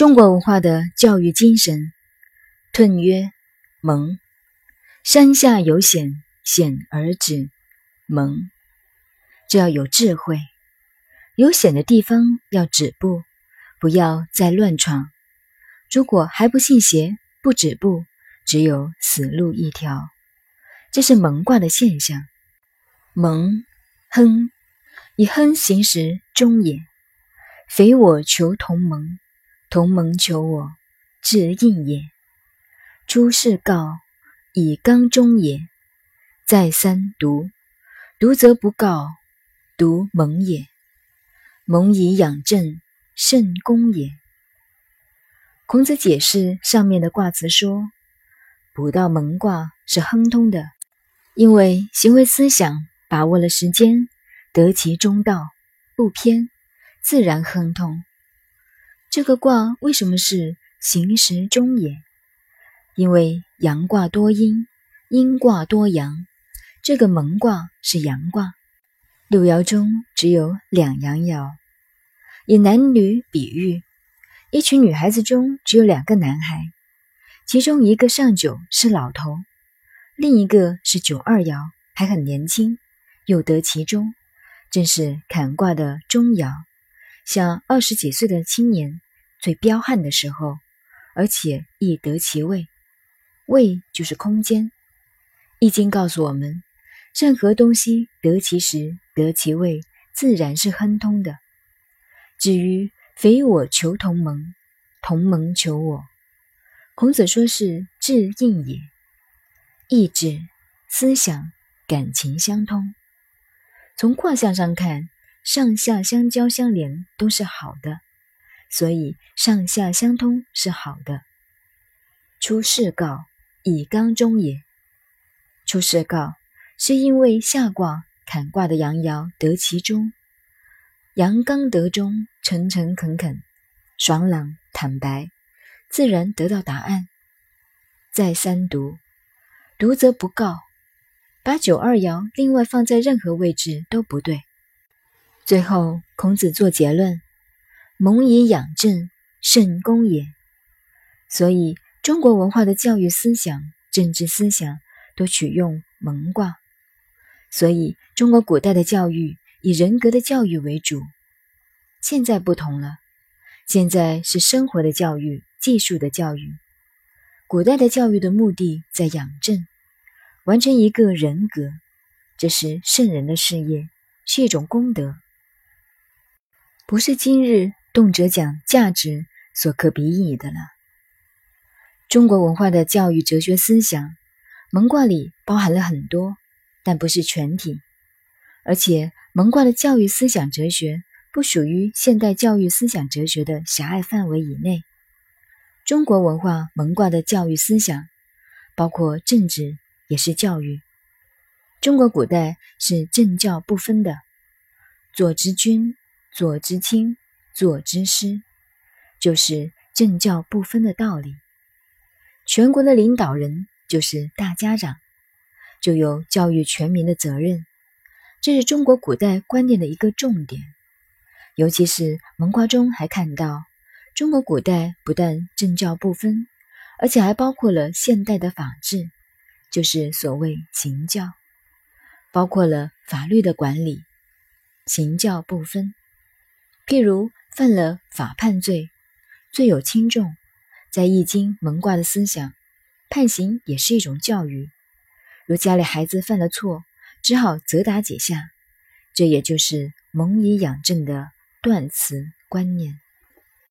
中国文化的教育精神，吞曰：蒙。山下有险，险而止，蒙。这要有智慧，有险的地方要止步，不要再乱闯。如果还不信邪，不止步，只有死路一条。这是蒙卦的现象。蒙，亨，以亨行时中也。匪我求同盟，同盟求我，至应也。出世告，以刚中也。再三独，独则不告，独蒙也。蒙以养正，甚功也。孔子解释上面的卦辞说：“卜到蒙卦是亨通的，因为行为思想把握了时间，得其中道，不偏，自然亨通。这个卦为什么是行时中也？因为阳卦多阴，阴卦多阳。这个蒙卦是阳卦，六爻中只有两阳爻，以男女比喻。”一群女孩子中只有两个男孩，其中一个上九是老头，另一个是九二爻，还很年轻，又得其中，正是坎卦的中爻，像二十几岁的青年最彪悍的时候，而且易得其位，位就是空间。易经告诉我们，任何东西得其时、得其位，自然是亨通的。至于，匪我求同盟，同盟求我。孔子说是志应也，意志、思想、感情相通。从卦象上看，上下相交相连都是好的，所以上下相通是好的。出世告，以刚中也。出世告是因为下卦坎卦的阳爻得其中。阳刚得中，诚诚恳恳，爽朗坦白，自然得到答案。再三读，读则不告，把九二爻另外放在任何位置都不对。最后，孔子做结论：蒙以养正，甚功也。所以，中国文化的教育思想、政治思想都取用蒙卦。所以，中国古代的教育。以人格的教育为主，现在不同了。现在是生活的教育、技术的教育。古代的教育的目的在养正，完成一个人格，这是圣人的事业，是一种功德，不是今日动辄讲价值所可比拟的了。中国文化的教育哲学思想，蒙卦里包含了很多，但不是全体，而且。蒙卦的教育思想哲学不属于现代教育思想哲学的狭隘范围以内。中国文化蒙卦的教育思想，包括政治也是教育。中国古代是政教不分的，左之君，左之卿，做之师，就是政教不分的道理。全国的领导人就是大家长，就有教育全民的责任。这是中国古代观念的一个重点，尤其是蒙卦中还看到，中国古代不但政教不分，而且还包括了现代的法治，就是所谓刑教，包括了法律的管理，刑教不分。譬如犯了法判罪，罪有轻重，在易经蒙卦的思想，判刑也是一种教育。如家里孩子犯了错。只好责打几下，这也就是蒙以养正的断词观念。